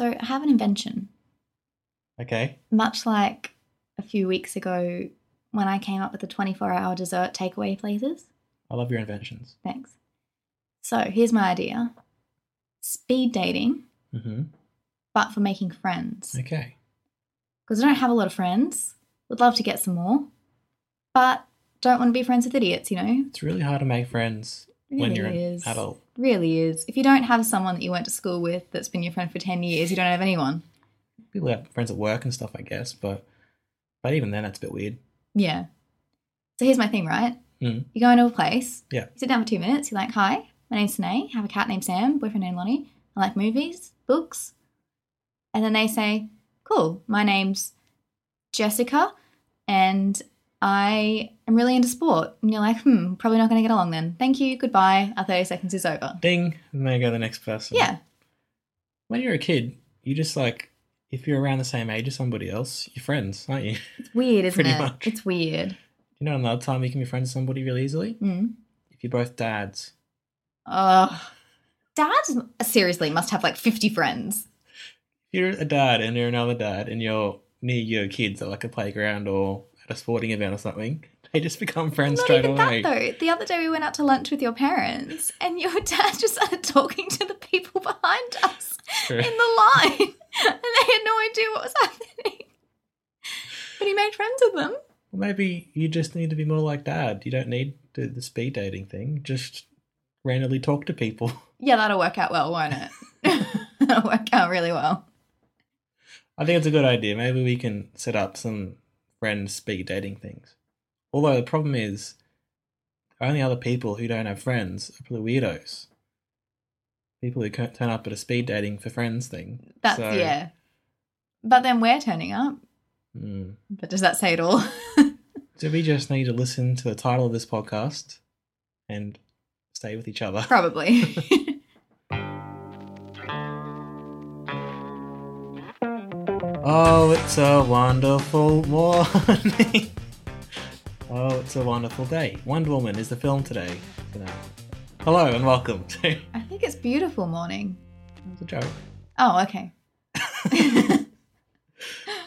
So I have an invention, Okay. much like a few weeks ago when I came up with the 24 hour dessert takeaway places. I love your inventions. Thanks. So here's my idea speed dating, Mm-hmm. but for making friends. Okay. Because I don't have a lot of friends, would love to get some more, but don't want to be friends with idiots, you know? It's really hard to make friends when Really you're an is. adult. Really is. If you don't have someone that you went to school with that's been your friend for 10 years, you don't have anyone. People have friends at work and stuff, I guess, but but even then, that's a bit weird. Yeah. So here's my thing, right? Mm. You go into a place, Yeah. you sit down for two minutes, you're like, hi, my name's Sine, I have a cat named Sam, boyfriend named Lonnie, I like movies, books. And then they say, cool, my name's Jessica, and I am really into sport. And you're like, hmm, probably not going to get along then. Thank you, goodbye, our 30 seconds is over. Ding, and then you go the next person. Yeah, When you're a kid, you just like if you're around the same age as somebody else, you're friends, aren't you? it's weird, isn't Pretty it? much. It's weird. You know, another time you can be friends with somebody really easily Mm. if you're both dads. Ugh. Dads seriously must have like 50 friends. If you're a dad and you're another dad and you're near your kids at like a playground or a sporting event or something, they just become friends Not straight even away. that though. The other day we went out to lunch with your parents, and your dad just started talking to the people behind us True. in the line, and they had no idea what was happening. But he made friends with them. Well, maybe you just need to be more like dad. You don't need to the speed dating thing. Just randomly talk to people. Yeah, that'll work out well, won't it? that'll work out really well. I think it's a good idea. Maybe we can set up some friend speed dating things. Although the problem is, only other people who don't have friends are probably weirdos. People who can't turn up at a speed dating for friends thing. That's So, yeah. But then we're turning up. hmm. But does that say it all? So we just need to listen to the title of this podcast and stay with each other. Probably. Oh, it's a wonderful morning. oh, it's a wonderful day. Wonder Woman is the film today. Hello and welcome to. I think it's beautiful morning. It's a joke. Oh, okay.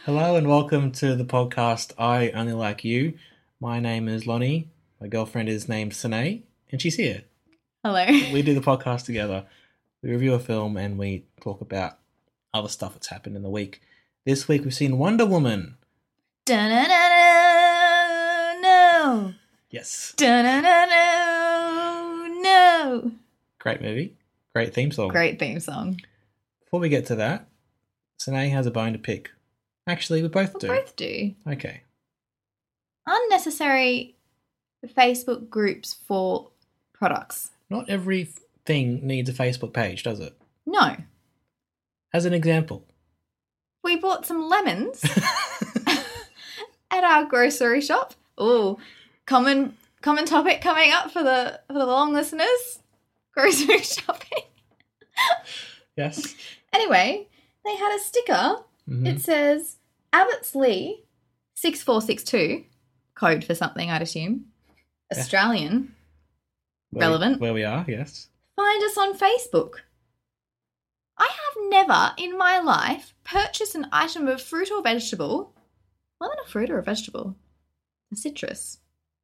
Hello and welcome to the podcast I Only Like You. My name is Lonnie. My girlfriend is named Sine, and she's here. Hello. We do the podcast together. We review a film and we talk about other stuff that's happened in the week. This week we've seen Wonder Woman. Da-na-na-na, no. Yes. Da-na-na-na, no. Great movie. Great theme song. Great theme song. Before we get to that, Sine has a bone to pick. Actually, we both We do. both do. Okay. Unnecessary Facebook groups for products. Not every thing needs a Facebook page, does it? No. As an example. We bought some lemons at our grocery shop. Oh, common common topic coming up for the for the long listeners. Grocery shopping. yes. Anyway, they had a sticker. Mhm. It says Abbotsleigh six four six two, code for something, I'd assume. Yeah. Australian. Where we- relevant. where we are, yes. Find us on Facebook. Never in my life purchased an item of fruit or vegetable. More than a fruit or a vegetable. A citrus.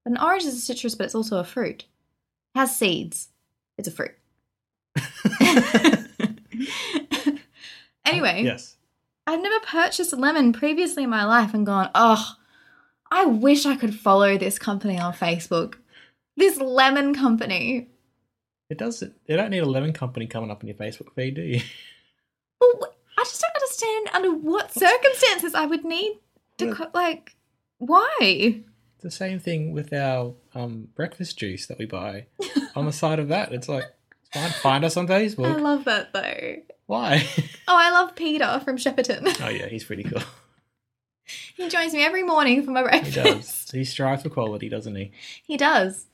An orange is a citrus, but it's also a fruit. It has seeds. It's a fruit. anyway, Yes. I've never purchased a lemon previously in my life and gone, oh, I wish I could follow this company on Facebook. This lemon company. It doesn't. You don't need a lemon company coming up in your Facebook feed, do you? Well, I just don't understand under what circumstances I would need to, co- like, why? It's the same thing with our um, breakfast juice that we buy. On the side of that, it's like Find, find us on Facebook. I love that though. Why? Oh, I love Peter from Shepparton. oh yeah, he's pretty cool. he joins me every morning for my breakfast. He breakfast. does. He strives for quality, doesn't he? He does.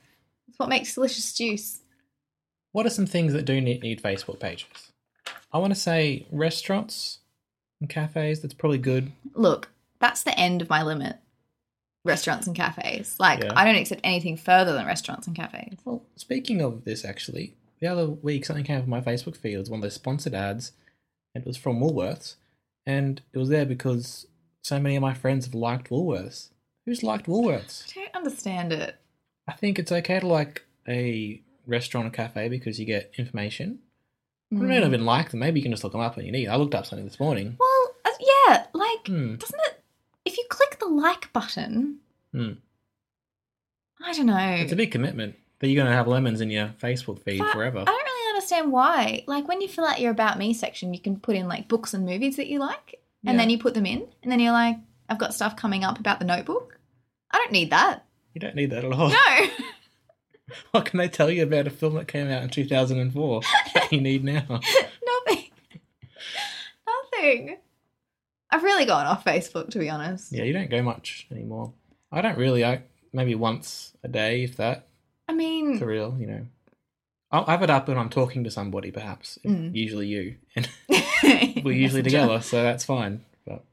It's what makes delicious juice. What are some things that do need, need Facebook pages? I want to say restaurants and cafes. That's probably good. Look, that's the end of my limit. Restaurants and cafes. Like, Yeah. I don't accept anything further than restaurants and cafes. Well, speaking of this, actually, the other week something came up on my Facebook feed. It was one of those sponsored ads, and it was from Woolworths, and it was there because so many of my friends have liked Woolworths. Who's liked Woolworths? I don't understand it. I think it's okay to like a restaurant or cafe because you get information. I Mm. don't even like them. Maybe you can just look them up when you need. I looked up something this morning. Well, uh, yeah, like, Hmm. doesn't it? If you click the like button, Hmm. I don't know. It's a big commitment. But you're going to have lemons in your Facebook feed But forever. I don't really understand why. Like when you fill out your about me section, you can put in like books and movies that you like, and Yeah. then you put them in, and then you're like, I've got stuff coming up about the Notebook. I don't need that. You don't need that at all. No. What can I tell you about a film that came out in 2004 that you need now? Nothing. Nothing. I've really gone off Facebook to be honest. Yeah, you don't go much anymore. I don't really. I maybe once a day, if that. I mean, For real, you know. I'll have it up when I'm talking to somebody, perhaps. Mm. Usually you, and we're usually together, so that's fine. But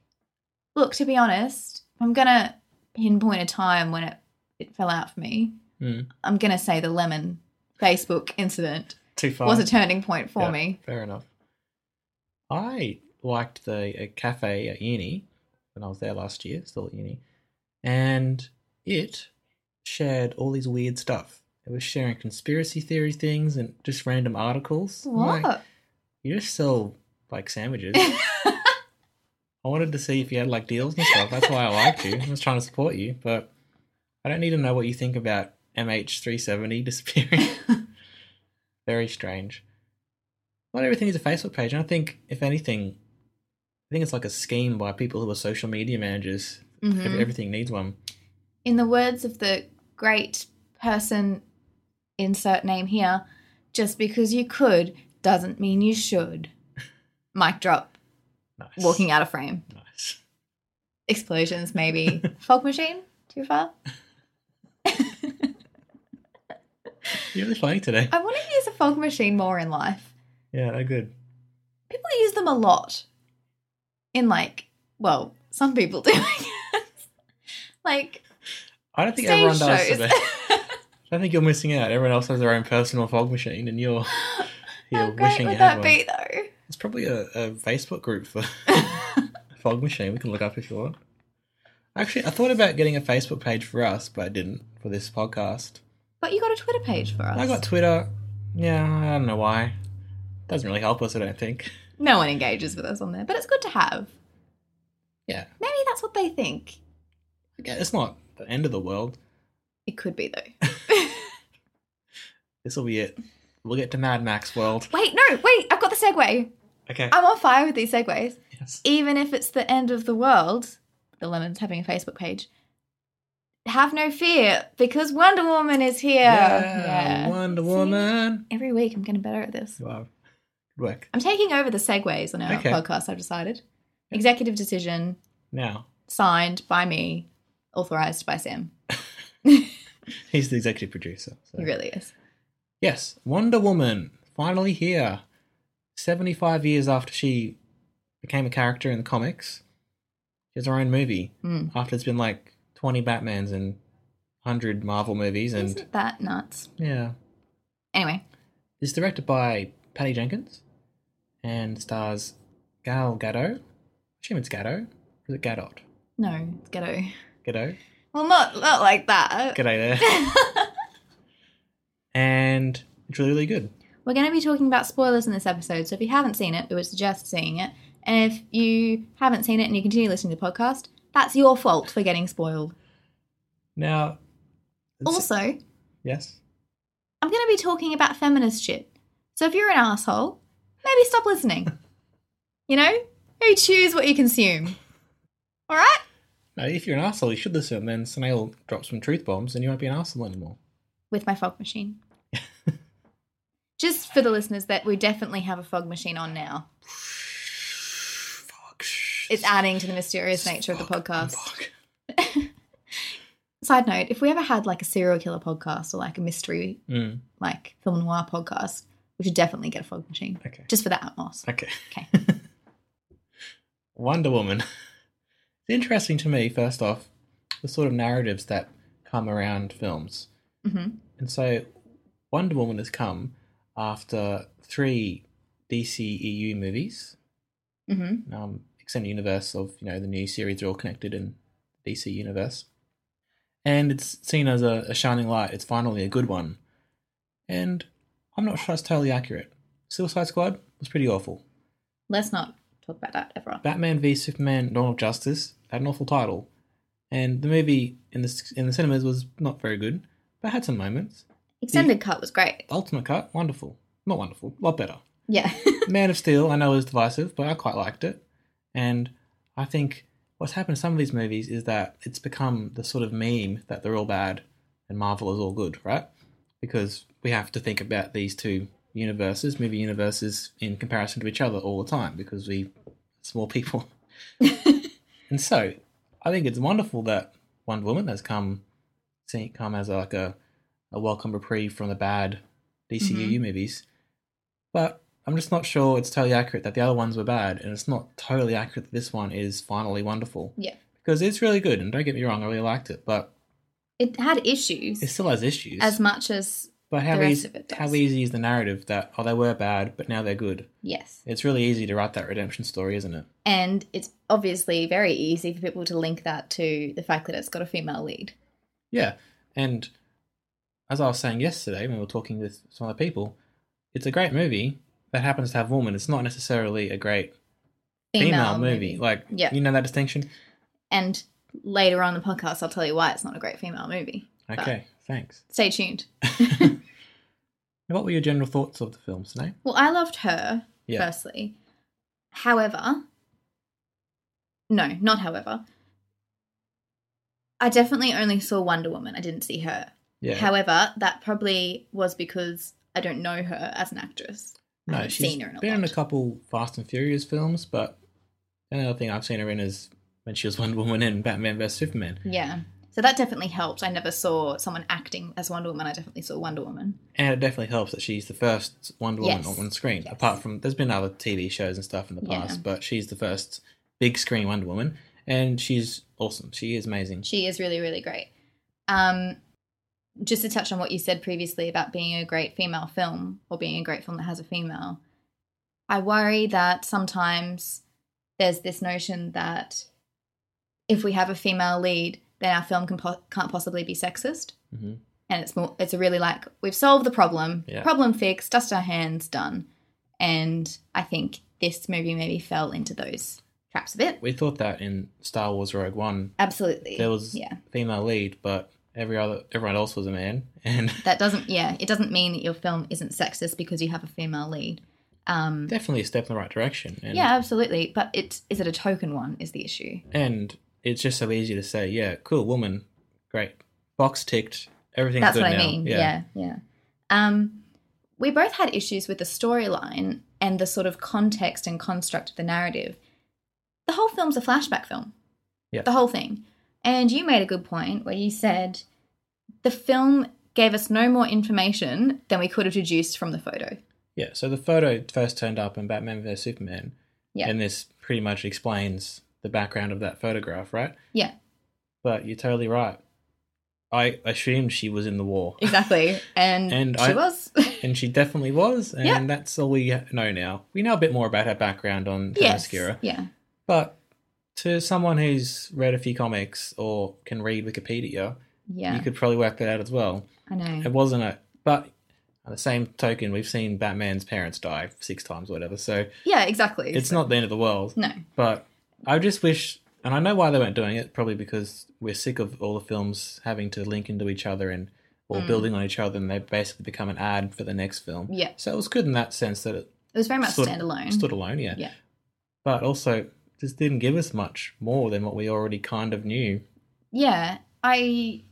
Look, to be honest, I'm gonna pinpoint a time when it, it fell out for me. Mm, I'm gonna say the lemon Facebook incident too far. was a turning point for Yeah, me. Fair enough. I liked the a cafe at uni when I was there last year, still at uni, and it shared all these weird stuff. It was sharing conspiracy theory things and just random articles. I'm like, What? you just sell like sandwiches. I wanted to see if you had like deals and stuff. That's why I liked you. I was trying to support you, but I don't need to know what you think about MH370 disappearing. Very strange. Not everything is a Facebook page. And I think, if anything, I think it's like a scheme by people who are social media managers. Mhm. Everything needs one. In the words of the great person, insert name here, just because you could doesn't mean you should. Mic drop. Nice. Walking out of frame. Nice. Explosions, maybe. Fog machine? Too far? You're really funny today. I want to use a fog machine more in life. Yeah, they're good. People use them a lot. In like, well, some people do. Like I don't think stage everyone does shows. today. I think you're missing out. Everyone else has their own personal fog machine, and you're you're How great wishing would you had that one. be, though? It's probably a, a Facebook group for fog machine. We can look up if you want. Actually, I thought about getting a Facebook page for us, but I didn't for this podcast. But you got a Twitter page for us. I got Twitter. Yeah, I don't know why. Doesn't really help us, I don't think. no one engages with us on there, but it's good to have. Yeah, Maybe that's what they think. Okay, it's not the end of the world. It could be though. This will be it. We'll get to Mad Max world. wait, no, wait! I've got the segue. Okay. I'm on fire with these segues. yes. Even if it's the end of the world, the Lemons having a Facebook page. Have no fear because Wonder Woman is here. Yeah, Wonder See? Woman. Every week I'm getting better at this. Wow. Good work. I'm taking over the segues on our Okay. podcast, I've decided. Executive decision Now, signed by me, authorized by Sam. he's the executive producer. So. He really is. Yes, Wonder Woman, finally here. 75 years after she became a character in the comics. She has her own movie. Mm. After it's been like 20 Batmans and 100 Marvel movies. And Isn't that nuts? yeah. Anyway, It's directed by Patty Jenkins and stars Gal Gadot. I assume it's Gadot. Or is it Gadot? no, it's ghetto. Gadot? Well, not not like that. G'day there. and it's really, really good. We're going to be talking about spoilers in this episode, so if you haven't seen it, we would suggest seeing it. And if you haven't seen it and you continue listening to the podcast, that's your fault for getting spoiled. Now, Also, yes. I'm going to be talking about feminist shit. So if you're an asshole, maybe stop listening. you know? you choose what you consume. All right? Now, if you're an asshole, you should listen. Then Snail drops some truth bombs, and you won't be an asshole anymore. With my fog machine. Just for the listeners, that we definitely have a fog machine on now. It's adding to the mysterious nature of the podcast. Side note: If we ever had like a serial killer podcast or like a mystery, Mm, like film noir podcast, we should definitely get a fog machine okay. just for the Atmos. Okay. Okay. Wonder Woman. It's interesting to me, first off, the sort of narratives that come around films. hmm And so Wonder Woman has come after three DCEU movies, hmm um, extended universe of, you know, the new series are all connected in DC universe. And it's seen as a, a shining light. It's finally a good one. And I'm not sure it's totally accurate. Suicide Squad was pretty awful. Let's not talk about that ever. Batman v Superman: Dawn of Justice had an awful title, and the movie in the in the cinemas was not very good, but had some moments. Extended cut was great. Ultimate Cut, wonderful, not wonderful, a lot better. Yeah. Man of Steel, I know is divisive, but I quite liked it, and I think what's happened to some of these movies is that it's become the sort of meme that they're all bad and Marvel is all good, right? Because we have to think about these two universes, movie universes, in comparison to each other all the time because we small people. and so, I think it's wonderful that Wonder Woman has come, seen, come as like a, a welcome reprieve from the bad DCU mm-hmm. movies. But I'm just not sure it's totally accurate that the other ones were bad, and it's not totally accurate that this one is finally wonderful. Yeah. Because it's really good, and don't get me wrong, I really liked it, but It had issues it still has issues. as much as but how the rest easy, of it how easy is the narrative that oh they were bad, but now they're good? yes. It's really easy to write that redemption story, isn't it? And it's obviously very easy for people to link that to the fact that it's got a female lead. Yeah, and as I was saying yesterday when we were talking with some other people, it's a great movie that happens to have women. It's not necessarily a great female, movie. Like, Yeah. you know that distinction? And later on in the podcast, I'll tell you why it's not a great female movie. But Okay, thanks. Stay tuned. what were your general thoughts of the film, Sinead? Well, I loved her, Yeah. firstly. However, no, not however. I definitely only saw Wonder Woman. I didn't see her. Yeah. However, that probably was because I don't know her as an actress. No, she's seen her in a been in a couple Fast and Furious films, but the only other thing I've seen her in is when she was Wonder Woman in Batman vs Superman. Yeah. So that definitely helped. I never saw someone acting as Wonder Woman. I definitely saw Wonder Woman. And it definitely helps that she's the first Wonder Woman Yes. on screen. Yes. Apart from, there's been other TV shows and stuff in the Yeah. past, but she's the first big screen Wonder Woman, and she's awesome. She is amazing. She is really, really great. Um, just to touch on what you said previously about being a great female film or being a great film that has a female, I worry that sometimes there's this notion that if we have a female lead, then our film can po- can't possibly be sexist. hmm And it's more, it's a really like we've solved the problem, Yeah. problem fixed, dust our hands, done. And I think this movie maybe fell into those traps a bit. We thought that in Star Wars Rogue One, Absolutely, there was yeah. female lead, but every other everyone else was a man, and that doesn't yeah it doesn't mean that your film isn't sexist because you have a female lead um definitely a step in the right direction. And, yeah absolutely but it's is it a token one is the issue and it's just so easy to say, yeah, cool woman, great, box ticked, everything that's what i now. mean yeah. yeah um we both had issues with the storyline and the sort of context and construct of the narrative the whole film's a flashback film Yeah. the whole thing and you made a good point where you said the film gave us no more information than we could have deduced from the photo. Yeah, so the photo first turned up in Batman vs Superman, Yeah. and this pretty much explains the background of that photograph, right? yeah. But you're totally right. I assumed she was in the war, exactly. And, And she I- was. and she definitely was, and that's all we know now. We know a bit more about her background on yes. Themyscira, yeah. But to someone who's read a few comics or can read Wikipedia, yeah you could probably work that out as well. i know It wasn't a, but on the same token, we've seen Batman's parents die six times, or whatever. So yeah exactly it's So- not the end of the world. no But I just wish, and I know why they weren't doing it. Probably because we're sick of all the films having to link into each other and or Mm. building on each other, and they basically become an ad for the next film. yeah So it was good in that sense that it it was very much stood, standalone stood alone, yeah. Yeah. But also, just didn't give us much more than what we already kind of knew. yeah i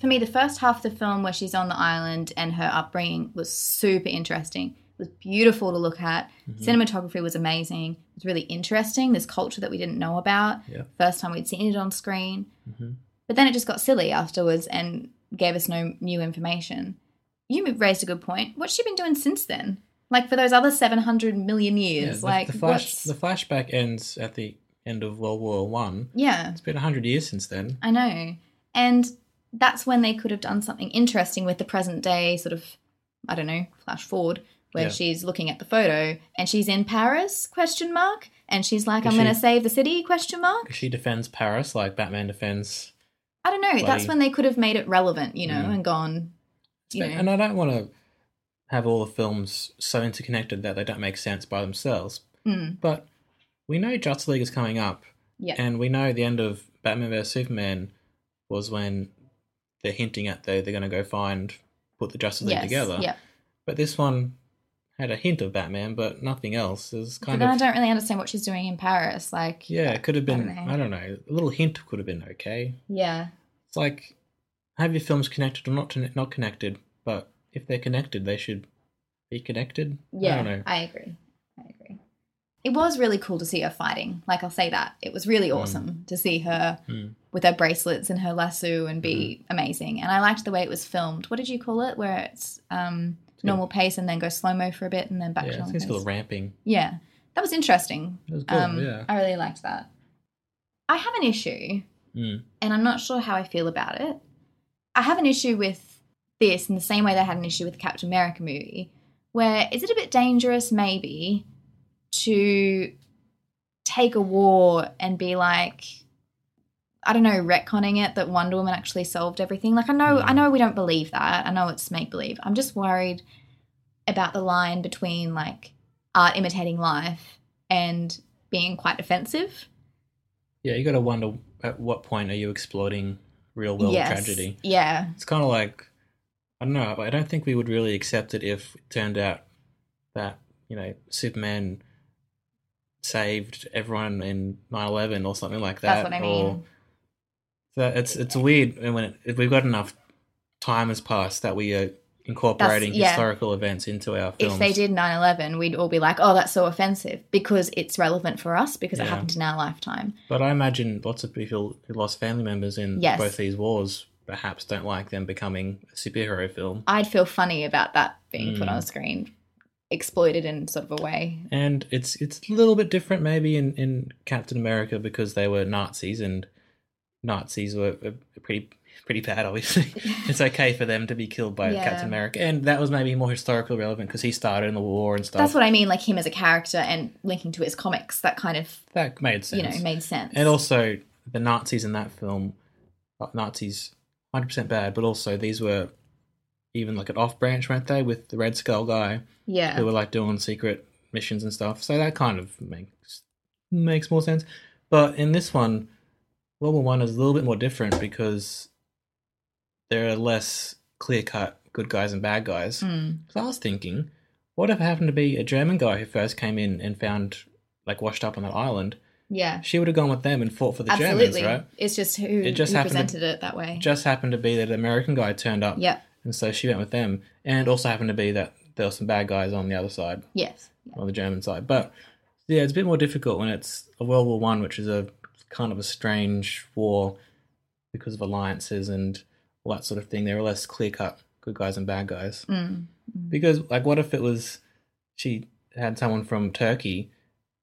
for me, the first half of the film where she's on the island and her upbringing was super interesting. It was beautiful to look at. Mm-hmm. Cinematography was amazing. It was really interesting. This culture that we didn't know about. Yeah. First time we'd seen it on screen. Mhm. But then it just got silly afterwards and gave us no new information. You raised a good point. What's she been doing since then? Like for those other 700 million Yeah, years? the, like, the flash the flashback ends at the end of World War One. yeah. It's been hundred years since then. I know. And that's when they could have done something interesting with the present day sort of I don't know, flash forward where Yeah. she's looking at the photo and she's in Paris question mark and she's like I'm going to save the city question mark. She defends Paris like Batman defends. I don't know, that's when they could have made it relevant, you know, Mm. and gone you know. And I don't want to have all the films so interconnected that they don't make sense by themselves. Mm, But we know Justice League is coming up, yeah. and we know the end of Batman vs Superman was when they're hinting at they they're going to go find put the Justice League yes. together. Yeah. But this one had a hint of Batman, but nothing else. It was But kind then I don't really understand what she's doing in Paris like yeah. It could have I been don't know. I don't know. A little hint could have been okay. Yeah. It's like have your films connected or not not connected, but if they're connected, they should be connected. Yeah, I don't know. I agree. I agree. It was really cool to see her fighting. Like I'll say that. It was really awesome to see her Mm. with her bracelets and her lasso and be amazing. And I liked the way it was filmed. What did you call it? Where it's um normal pace and then go slow mo for a bit and then back to Yeah, I normal think it's called ramping. Yeah. That was interesting. It was good. um yeah. I really liked that. I have an issue Mm. and I'm not sure how I feel about it. I have an issue with this in the same way they had an issue with the Captain America movie, where is it a bit dangerous, maybe, to take a war and be like, I don't know, retconning it that Wonder Woman actually solved everything. Like I know, I know we don't believe that. I know it's make believe. I'm just worried about the line between like art imitating life and being quite offensive. Yeah, you got to wonder at what point are you exploiting real world yes. tragedy? Yeah. It's kind of like I don't know. I don't think we would really accept it if it turned out that you know Superman saved everyone in 9-11 or something like that. That's what I Or mean. that it's it's weird when it, if we've got enough time has passed that we are incorporating yeah. historical events into our films. if they did 9-11 we'd all be like oh that's so offensive because it's relevant for us because it happened in our lifetime But I imagine lots of people who lost family members in Yes. both these wars perhaps don't like them becoming a superhero film. i'd feel funny about that being put Mm. on screen exploited in sort of a way And it's it's a little bit different maybe in, in Captain America because they were Nazis and Nazis were, were pretty pretty bad obviously. it's okay for them to be killed by Yeah. Captain America. And that was maybe more historically relevant because he started in the war and stuff. that's what i mean like him as a character and linking to his comics that kind of that made sense. you know made sense And also the Nazis in that film, uh, Nazis, hundred percent bad, but also these were even like an off branch, weren't they, with the Red Skull guy yeah who were like doing secret missions and stuff. So that kind of makes makes more sense. But in this one, World War One is a little bit more different because there are less clear cut good guys and bad guys. Mm. So I was thinking, what if it happened to be a German guy who first came in and found like washed up on that island? Yeah She would have gone with them and fought for the absolutely Germans, right? it's just who, It just who happened to- it that way Just happened to be that an American guy turned up, Yeah. and so she went with them. And it also happened to be that there were some bad guys on the other side, yes on the German side. But yeah, it's a bit more difficult when it's a World War One, which is a kind of a strange war because of alliances and all that sort of thing. There are less clear cut good guys and bad guys. mm. Because like, what if it was she had someone from Turkey?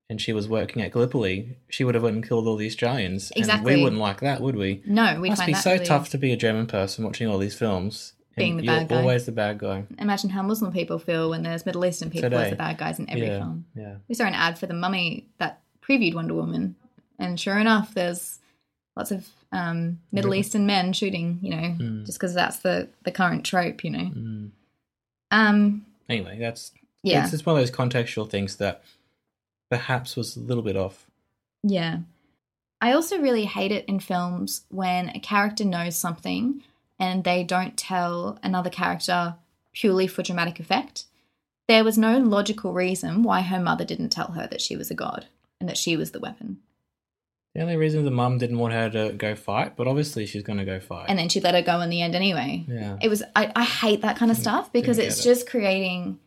And she was working at Gallipoli, she would have went and killed all the Australians. And Exactly. we wouldn't like that, would we? no we'd must be so really- tough to be a German person watching all these films. Being the bad guy. always the bad guy. imagine how muslim people feel when there's middle eastern people as Today. the bad guys in every yeah, film yeah. we saw an ad for the mummy that previewed Wonder Woman, and sure enough, there's lots of um, Middle Really? Eastern men shooting. You know, Mm. just because that's the the current trope. You know. Mm. Um. Anyway, that's Yeah. It's just one of those contextual things that perhaps was a little bit off. Yeah. I also really hate it in films when a character knows something and they don't tell another character purely for dramatic effect. There was no logical reason why her mother didn't tell her that she was a god and that she was the weapon. The only reason the mum didn't want her to go fight, but obviously she's going to go fight. and then she let her go in the end anyway. yeah. It was I, I hate that kind of mm, stuff because it's it. just creating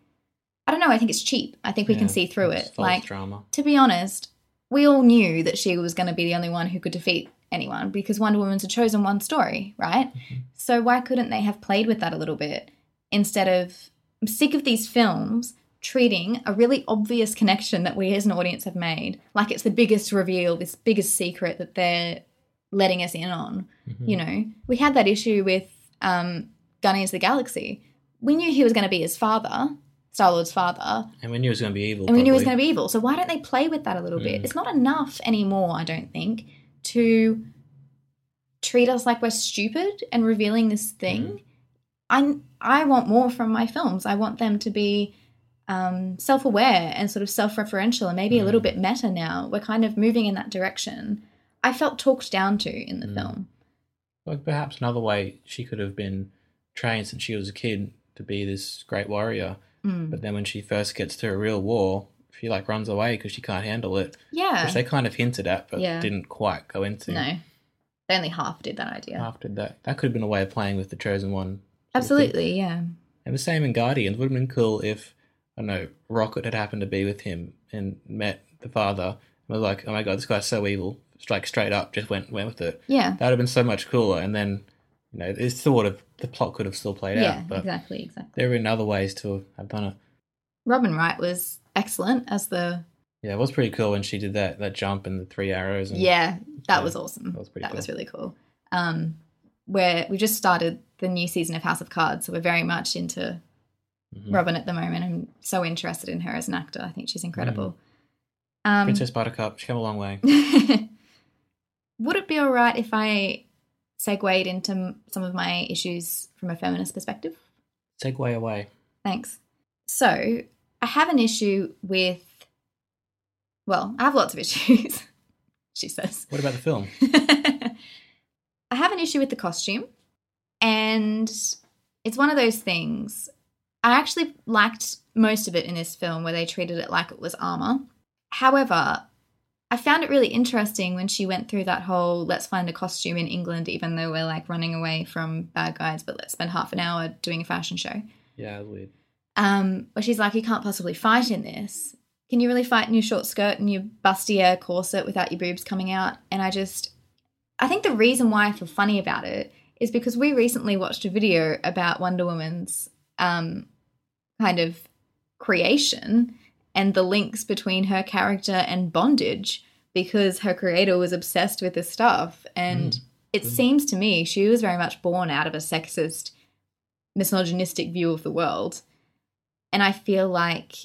I don't know, I think it's cheap. I think we can see through it. Like drama. to be honest, we all knew that she was going to be the only one who could defeat anyone because Wonder Woman's a chosen one story, right? Mhm. So why couldn't they have played with that a little bit instead of I'm sick of these films treating a really obvious connection that we as an audience have made like it's the biggest reveal, this biggest secret that they're letting us in on. Mhm. You know, we had that issue with um, Guardians of the Galaxy. We knew he was going to be his father, Star Lord's father, And we knew it was going to be evil. and we knew he was going to be evil. So why don't they play with that a little bit? Mm. It's not enough anymore, I don't think, to treat us like we're stupid and revealing this thing. I I want more from my films. I want them to be um, self-aware and sort of self-referential and maybe a little Mm. bit meta now. We're kind of moving in that direction. I felt talked down to in the Mm. film. Like perhaps another way she could have been trained since she was a kid to be this great warrior. Mm. But then when she first gets to a real war, she like runs away because she can't handle it, Yeah. which they kind of hinted at, but Yeah. didn't quite go into. No. They only half did that idea. After that, that could have been a way of playing with the chosen one. of. Absolutely, yeah. And the same in Guardians. Would have been cool if I don't know Rocket had happened to be with him and met the father and was like, "Oh my god, this guy's so evil!" Just like straight up, just went went with it. Yeah. That would have been so much cooler. And then, you know, it sort have the plot could have still played Yeah, out. But exactly, exactly. there been other ways to have done it. Robin Wright was excellent as the Yeah, it was pretty cool when she did that that jump and the three arrows. And, Yeah, that Yeah, was awesome. that was pretty That was really cool. Um, where we just started the new season of House of Cards, so we're very much into Mhm. Robin at the moment. I'm so interested in her as an actor. I think she's incredible. Um, Mm-hmm. Princess Buttercup, she came a long way. would it be all right if I segued into some of my issues from a feminist perspective? Segue away. Thanks. So, I have an issue with, well, I have lots of issues, she says. What about the film? I have an issue with the costume, and it's one of those things. I actually liked most of it in this film where they treated it like it was armor. However, I found it really interesting when she went through that whole let's find a costume in England, even though we're like running away from bad guys, but let's spend half an hour doing a fashion show. Yeah, weird. Um, where she's like, you can't possibly fight in this. Can you really fight in your short skirt and your bustier corset without your boobs coming out? And I just, I think the reason why I feel funny about it is because we recently watched a video about Wonder Woman's um, kind of creation and the links between her character and bondage because her creator was obsessed with this stuff. And Mm. it Mm. seems to me she was very much born out of a sexist, misogynistic view of the world. And I feel like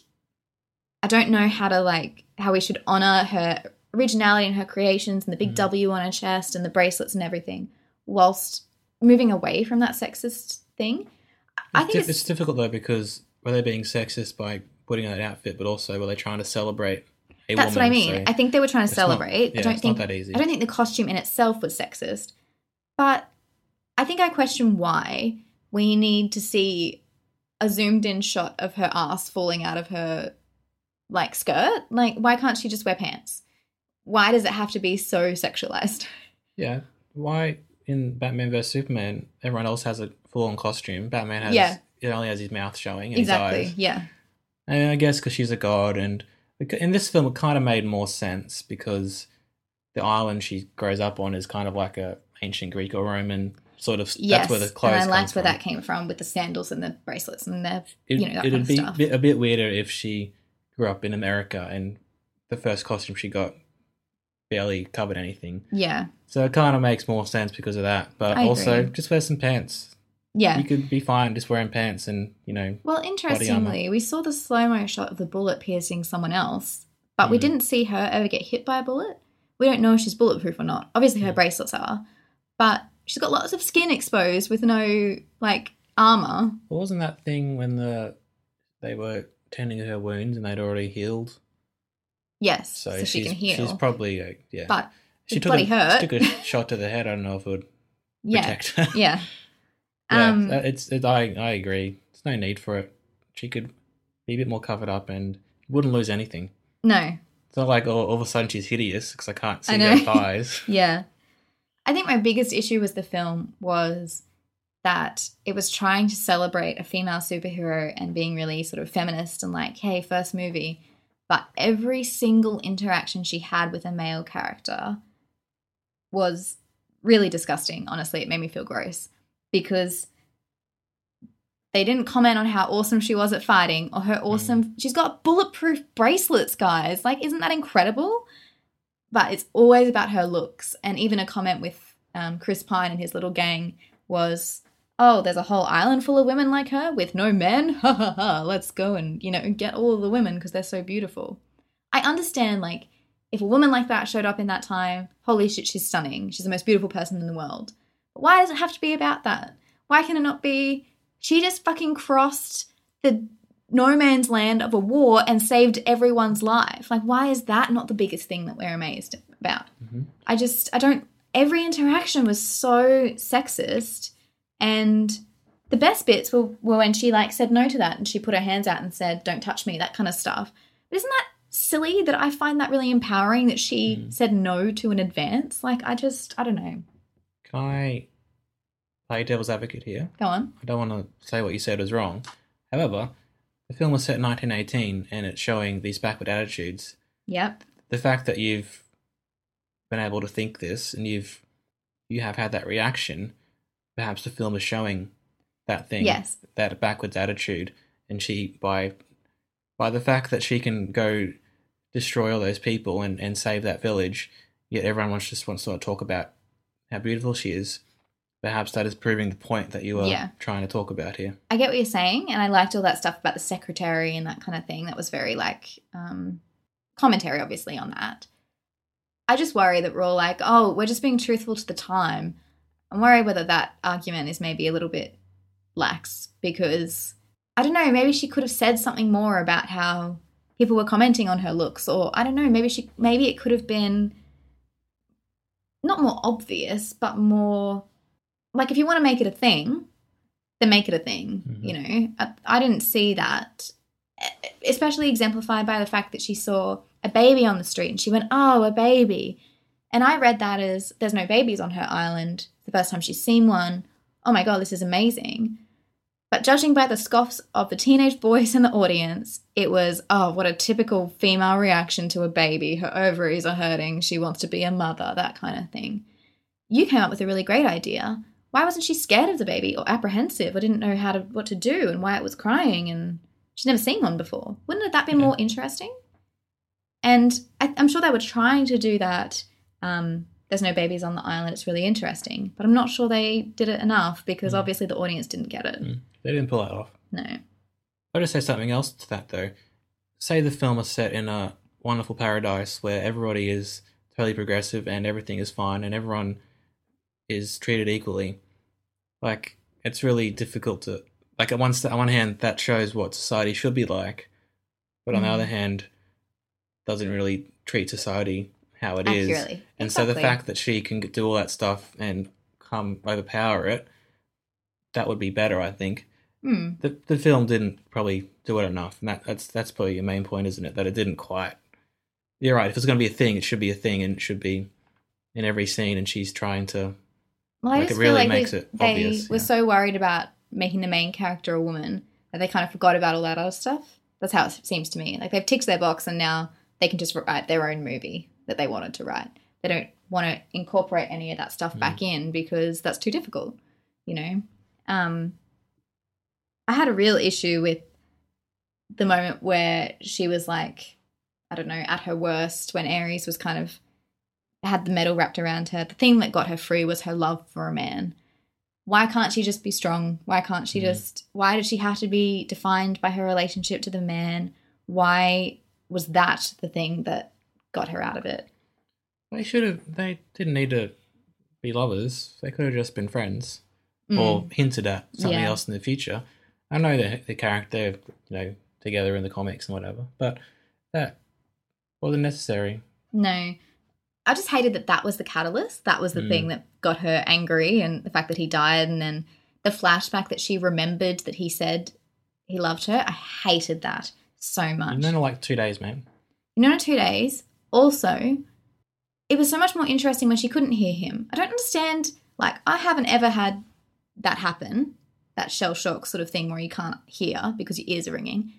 I don't know how to like how we should honor her originality and her creations and the big Mhm. W on her chest and the bracelets and everything, whilst moving away from that sexist thing. I think di- it's, it's difficult though because were they being sexist by putting on an outfit, but also were they trying to celebrate a that's what I mean. So I think they were trying to it's not- celebrate. yeah, I don't it's think not that easy. I don't think the costume in itself was sexist, but I think I question why we need to see a zoomed in shot of her ass falling out of her like skirt. Like, why can't she just wear pants? Why does it have to be so sexualized? Yeah. Why in Batman vs Superman everyone else has a full on costume? Batman has Yeah. it only has his mouth showing and exactly. his eyes. Yeah. And I guess because she's a god, and in this film it kind of made more sense because the island she grows up on is kind of like a ancient Greek or Roman sort of. Yes. That's where the clothes. and I liked where from. that came from with the sandals and the bracelets and the It, you know that it'd kind of be a bit weirder if she grew up in America and the first costume she got barely covered anything. yeah. So it kind of makes more sense because of that. But I also, agree. just wear some pants. Yeah. You could be fine just wearing pants and, you know, Well, interestingly, we saw the slow mo shot of the bullet piercing someone else, but we Mhm. didn't see her ever get hit by a bullet. We don't know if she's bulletproof or not. Obviously, her Mm. bracelets are, but she's got lots of skin exposed with no like armor. What wasn't that thing when the they were tending to her wounds and they'd already healed? Yes, So, so, she can heal. She's probably, uh, yeah. but she took, a, hurt. she took a shot to the head. I don't know if it would yeah, protect her. yeah. Yeah, Um, uh, it's it, I I agree. There's no need for it. She could be a bit more covered up and wouldn't lose anything. no, It's not like all, all of a sudden she's hideous because I can't see I her thighs. Yeah. I think my biggest issue with the film was that it was trying to celebrate a female superhero and being really sort of feminist and like, hey, first movie. But every single interaction she had with a male character was really disgusting. Honestly, it made me feel gross because they didn't comment on how awesome she was at fighting or her awesome. She's got bulletproof bracelets, guys. Like, isn't that incredible? But it's always about her looks. And even a comment with um, Chris Pine and his little gang was, "Oh, there's a whole island full of women like her with no men. Ha ha ha! Let's go and you know get all of the women because they're so beautiful." I understand, like, if a woman like that showed up in that time, holy shit, she's stunning. She's the most beautiful person in the world. Why does it have to be about that? Why can it not be? She just fucking crossed the no man's land of a war and saved everyone's life. Like, why is that not the biggest thing that we're amazed about? Mhm. I just, I don't, every interaction was so sexist. And the best bits were, were when she like said no to that and she put her hands out and said, don't touch me, that kind of stuff. But isn't that silly that I find that really empowering that she Mm. said no to an advance? Like, I just, I don't know. Can I play devil's advocate here? Go on. I don't want to say what you said was wrong. However, the film was set in 1918 and it's showing these backward attitudes. Yep. The fact that you've been able to think this and you've you have had that reaction, perhaps the film is showing that thing, Yes. that backwards attitude, and she by by the fact that she can go destroy all those people and, and save that village, yet everyone wants just wants to talk about how beautiful she is. Perhaps that is proving the point that you are Yeah. trying to talk about here. I get what you're saying, and I liked all that stuff about the secretary and that kind of thing. That was very like um, commentary, obviously, on that. I just worry that we're all like, oh, we're just being truthful to the time. I'm worried whether that argument is maybe a little bit lax because I don't know, maybe she could have said something more about how people were commenting on her looks, or I don't know, maybe she maybe it could have been not more obvious, but more like if you want to make it a thing, then make it a thing. Mhm. You know, I, I didn't see that, especially exemplified by the fact that she saw a baby on the street and she went, "Oh, a baby," and I read that as there's no babies on her island. The first time she's seen one. Oh my god, this is amazing. But judging by the scoffs of the teenage boys in the audience, it was, oh, what a typical female reaction to a baby. Her ovaries are hurting. She wants to be a mother, that kind of thing. You came up with a really great idea. Why wasn't she scared of the baby or apprehensive or didn't know how to what to do and why it was crying and she's never seen one before? Wouldn't that been Yeah. more interesting? And I, I'm sure they were trying to do that. Um, there's no babies on the island. It's really interesting, but I'm not sure they did it enough because Mm. obviously the audience didn't get it. Mm. They didn't pull that off. No. I'll just say something else to that though. Say the film is set in a wonderful paradise where everybody is totally progressive and everything is fine and everyone is treated equally. Like it's really difficult to like at one on one hand that shows what society should be like, but on the Mhm. other hand, doesn't really treat society how it is. Accurately. And so the fact that she can do all that stuff and come overpower it, that would be better, I think Hmm. the the film didn't probably do it enough, and that, that's that's probably your main point, isn't it? That it didn't quite. You're right. If it's going to be a thing, it should be a thing, and it should be in every scene. And she's trying to. Well, I Like, just it feel really like makes they, it they obvious, were yeah. so worried about making the main character a woman that they kind of forgot about all that other stuff. That's how it seems to me. Like they've ticked their box and now they can just write their own movie that they wanted to write. They don't want to incorporate any of that Mm. stuff back in because that's too difficult, you know. Um, I had a real issue with the moment where she was like, I don't know, at her worst when Ares was kind of had the medal wrapped around her. The thing that got her free was her love for a man. Why can't she just be strong? Why can't she Mhm. just why did she have to be defined by her relationship to the man? Why was that the thing that got her out of it? They should have. They didn't need to be lovers. They could have just been friends, Mm. or hinted at something Yeah. else in the future. I know the the character, you know, together in the comics and whatever, but that wasn't necessary. No. I just hated that that was the catalyst. That was the Mm. thing that got her angry and the fact that he died and then the flashback that she remembered that he said he loved her. I hated that so much. You've known her like two days, man. You know, in two days. Also, it was so much more interesting when she couldn't hear him. I don't understand. Like, I haven't ever had that happen, that shell shock sort of thing where you can't hear because your ears are ringing.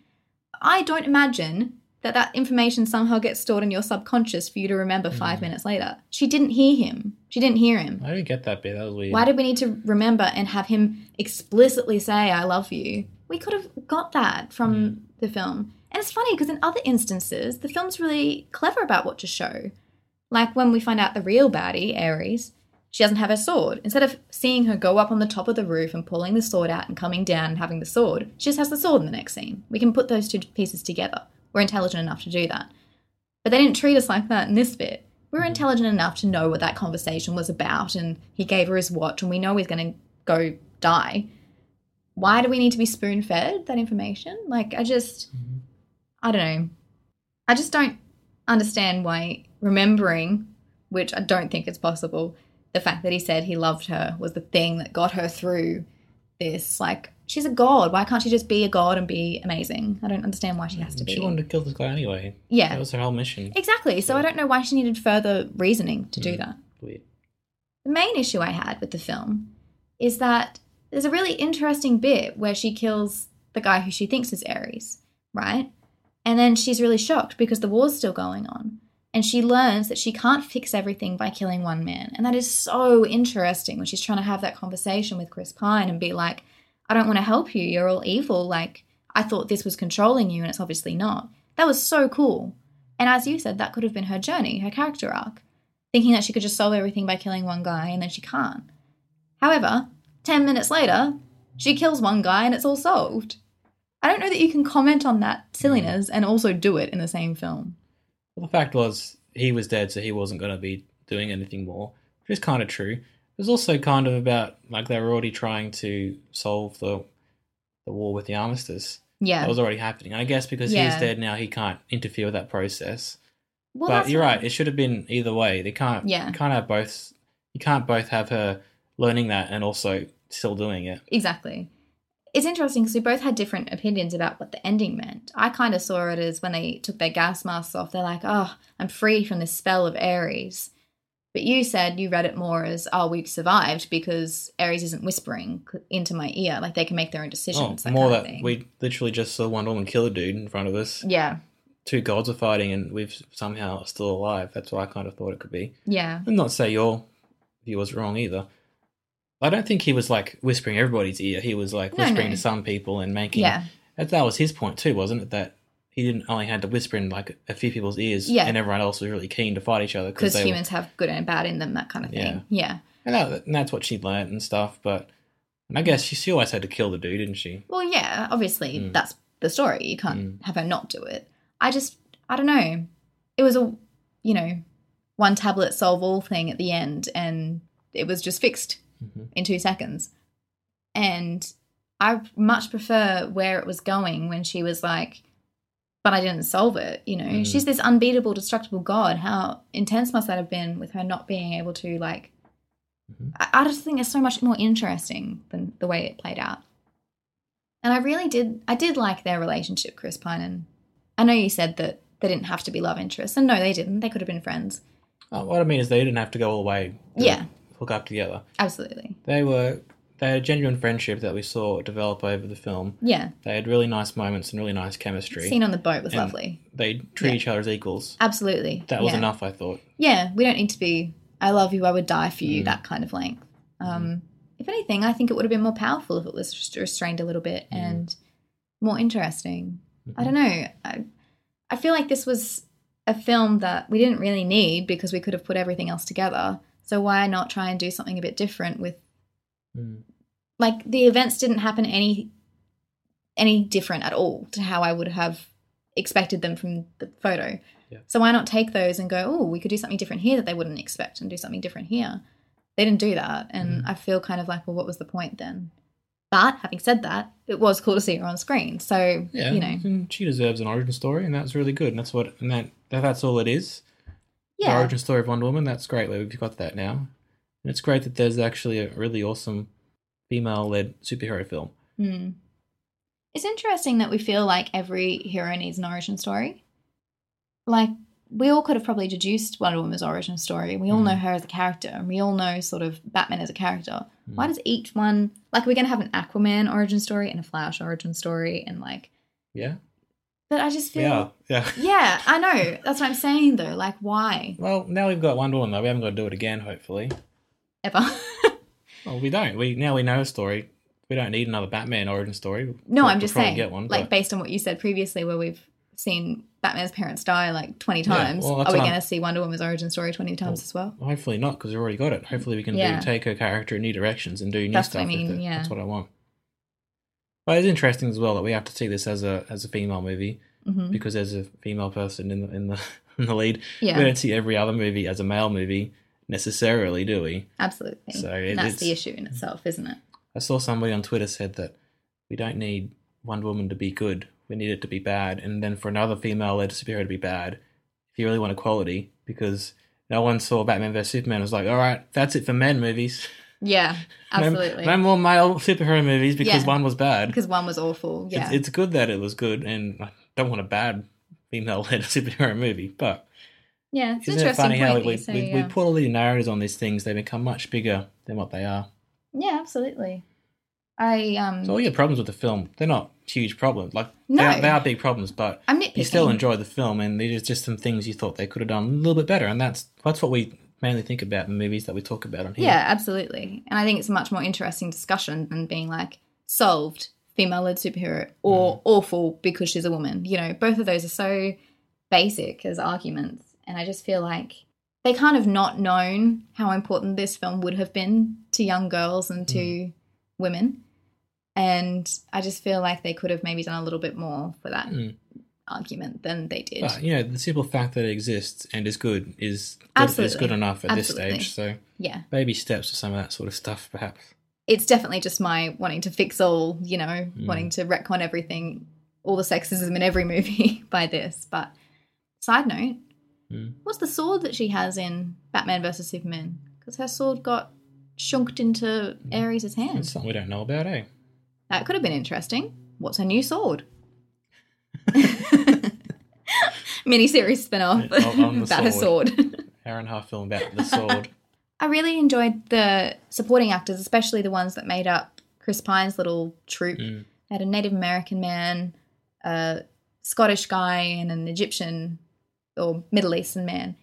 I don't imagine that that information somehow gets stored in your subconscious for you to remember mm. five minutes later. She didn't hear him. She didn't hear him. I didn't get that bit. That was weird. Why did we need to remember and have him explicitly say, I love you? We could have got that from mm. the film. And it's funny because in other instances, the film's really clever about what to show. Like when we find out the real baddie, Ares, she doesn't have her sword. Instead of seeing her go up on the top of the roof and pulling the sword out and coming down and having the sword, she just has the sword in the next scene. We can put those two pieces together. We're intelligent enough to do that. But they didn't treat us like that in this bit. We were mm-hmm. intelligent enough to know what that conversation was about, and he gave her his watch, and we know he's going to go die. Why do we need to be spoon fed that information? Like, I just, mm-hmm. I don't know. I just don't understand why remembering, which I don't think is possible, the fact that he said he loved her was the thing that got her through this. Like, she's a god. Why can't she just be a god and be amazing? I don't understand why she has to be. She wanted to kill this guy anyway. Yeah. That was her whole mission. Exactly. So I don't know why she needed further reasoning to do mm, that. Weird. The main issue I had with the film is that there's a really interesting bit where she kills the guy who she thinks is Ares, right? And then she's really shocked because the war's still going on. And she learns that she can't fix everything by killing one man. And that is so interesting when she's trying to have that conversation with Chris Pine and be like, I don't want to help you. You're all evil. Like, I thought this was controlling you, and it's obviously not. That was so cool. And as you said, that could have been her journey, her character arc, thinking that she could just solve everything by killing one guy, and then she can't. However, 10 minutes later, she kills one guy and it's all solved. I don't know that you can comment on that hmm. silliness and also do it in the same film. Well, the fact was, he was dead, so he wasn't going to be doing anything more, which is kind of true. It was also kind of about like they were already trying to solve the the war with the armistice. Yeah. That was already happening. And I guess because Yeah. he's dead now, he can't interfere with that process. well, but you're right. It should have been either way. They can't. Yeah. You can't have both. You can't both have her learning that and also still doing it. Exactly. It's interesting because we both had different opinions about what the ending meant. I kind of saw it as when they took their gas masks off, they're like, oh, I'm free from this spell of Ares. But you said you read it more as, oh, we've survived because Ares isn't whispering into my ear. Like they can make their own Oh, decisions. that more that we literally just saw one woman kill a dude in front of us. Yeah. Two gods are fighting, and we've somehow still alive. That's what I kind of thought it could be. Yeah. And not say your view was wrong either. I don't think he was like whispering everybody's ear. He was like No, whispering no. to some people and making. Yeah. That, that was his point too, wasn't it? That he didn't only had to whisper in like a few people's ears, Yeah. and everyone else was really keen to fight each other Because they were- humans have good and bad in them, that kind of thing. Yeah. and, that, and that's what she learnt and stuff. But and I guess she, she always had to kill the dude, didn't she? Well, yeah, obviously Mm. that's the story. You can't have her not do it. I just, I don't know. It was a, you know, one tablet solve all thing at the end, and it was just fixed Mhm. in two seconds. And I much prefer where it was going when she was like, but I didn't solve it. You know, Mm. she's this unbeatable, destructible god. How intense must that have been with her not being able to like? Mhm. I, I just think it's so much more interesting than the way it played out. And I really did. I did like their relationship, Chris Pine and. I know you said that they didn't have to be love interests, and no, they didn't. They could have been friends. Oh, what I mean is they didn't have to go all the way. Yeah. Hook up together. Absolutely. They were they had a genuine friendship that we saw develop over the film. Yeah. They had really nice moments and really nice chemistry. Scene on the boat was And lovely. They treat Yeah. each other as equals. Absolutely. That was yeah. enough, I thought. Yeah, we don't need to be I love you, I would die for you, Mm. that kind of length. Um, if anything, I think it would have been more powerful if it was restrained a little bit Mm. and more interesting. Mm-hmm. I don't know. I, I feel like this was a film that we didn't really need because we could have put everything else together. So why not try and do something a bit different with Mm. like the events didn't happen any any different at all to how I would have expected them from the photo. Yeah. So why not take those and go, oh, we could do something different here that they wouldn't expect and do something different here. They didn't do that. And Mm. I feel kind of like, well, what was the point then? But having said that, it was cool to see her on screen. So, Yeah, you know, she deserves an origin story, and that's really good. And that's what, and that that's all it is. The origin story of Wonder Woman. That's great. We've got that now, and it's great that there's actually a really awesome female-led superhero film. Mm. It's interesting that we feel like every hero needs an origin story. Like we all could have probably deduced Wonder Woman's origin story. We all Mm. know her as a character, and we all know sort of Batman as a character. Mm. Why does each one like we're gonna have an Aquaman origin story and a Flash origin story and like Yeah, but I just we feel are. Yeah. Yeah, I know. That's what I'm saying though. Like why? Well, now we've got Wonder Woman though. We haven't got to do it again. Hopefully. Ever. Well, we don't. We now we know a story. We don't need another Batman origin story. no, We'll- I'm we'll just probably saying Get one, like but- based on what you said previously where we've seen Batman's parents die like 20 Yeah, times. well, are we going to see Wonder Woman's origin story 20 times as well? Hopefully not, because we've already got it. Hopefully we can Yeah. do, take her character in new directions and do new That's stuff what I mean, with it. yeah. That's what I want. But it's interesting as well that we have to see this as a as a female movie hmm because there's a female person in the in the in the lead. Yeah. We don't see every other movie as a male movie necessarily, do we? Absolutely. So it- that's the issue in itself, isn't it? I saw somebody on Twitter said that we don't need Wonder Woman to be good. We need it to be bad, and then for another female-led superhero to be bad. If you really want equality, because no one saw Batman vs Superman, was like, all right, that's it for men movies. Yeah, absolutely. No, more male superhero movies because Yeah. one was bad. because one was awful. Yeah. It's, it's good that it was good, and I don't want a bad female-led superhero movie, but yeah, it's isn't it funny how we, you say, we, we put all these narratives on these things, they become much bigger than what they are. yeah, absolutely. I um So all your problems with the film, they're not huge problems. Like No. they, are, they are big problems, but you still enjoy the film, and there's just some things you thought they could have done a little bit better, and that's that's what we mainly think about movies that we talk about on here. Yeah, absolutely. And I think it's a much more interesting discussion than being like solved female led superhero or awful because she's a woman. You know, both of those are so basic as arguments. And I just feel like they kind of not known how important this film would have been to young girls and to women. And I just feel like they could have maybe done a little bit more for that Mm. Argument than they did. But you know, the simple fact that it exists and is good is good, is good enough at Absolutely. this stage. So yeah. baby steps for some of that sort of stuff, perhaps. it's definitely just my wanting to fix all, you know, Mm. wanting to retcon everything, all the sexism in every movie by this. But side note, Mm. what's the sword that she has in Batman versus Superman? Because her sword got shunked into Ares' It's hand. something we don't know about, eh? That could have been interesting. What's her new sword? Miniseries spin-off on- about her sword. sword. Hour and a half film about the sword. I really enjoyed the supporting actors, especially the ones that made up Chris Pine's little troupe. Mm. They had a Native American man, a Scottish guy, and an Egyptian or Middle Eastern man.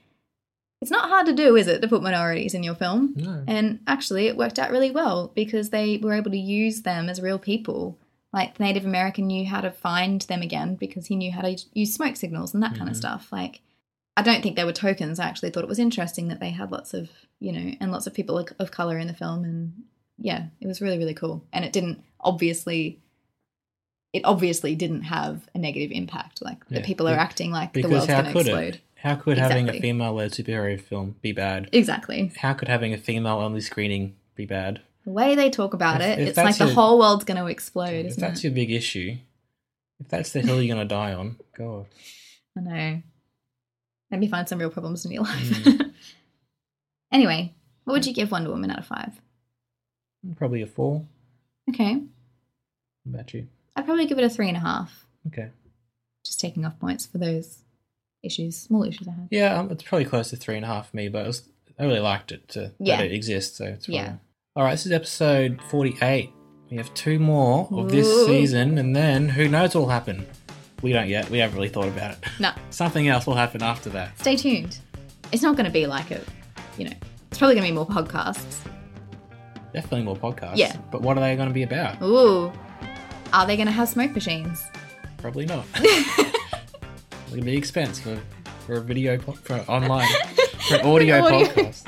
It's not hard to do, is it, to put minorities in your film? No. And actually, it worked out really well because they were able to use them as real people. Like the Native American knew how to find them again because he knew how to use smoke signals and that kind of Mhm. stuff. Like, I don't think they were tokens. I actually thought it was interesting that they had lots of, you know, and lots of people of- color in the film. And yeah, it was really, really cool. And it didn't obviously, it obviously didn't have a negative impact. Like the people are acting like the Because world's going to could explode. it? How could having a female-led superhero film be bad? Exactly. How could having a female-only screening be bad? The way they talk about If- it, if it's like that's the whole world's going to explode, if that's it? your big issue, if that's the hill you're gonna die on, God. I know. Let me find some real problems in your life. Mm. anyway, what would you give Wonder Woman out of five? Probably a four. Okay. What about you? I'd probably give it a three and a half. Okay. Just taking off points for those issues, small issues I had. Yeah, um, it's probably close to three and a half for me, but it was, I really liked it to Yeah. that it exists. So it's Yeah. All right, this is episode forty-eight. We have two more of this Ooh. season, and then who knows what'll happen? We don't yet. We haven't really thought about it. No, Something else will happen after that. stay tuned. It's not going to be like a, you know, it's probably going to be more podcasts. Definitely more podcasts. Yeah. But what are they going to be about? Ooh. Are they going to have smoke machines? Probably not. It's going to be expense for, for a video po- for online for an audio, Audio. podcast.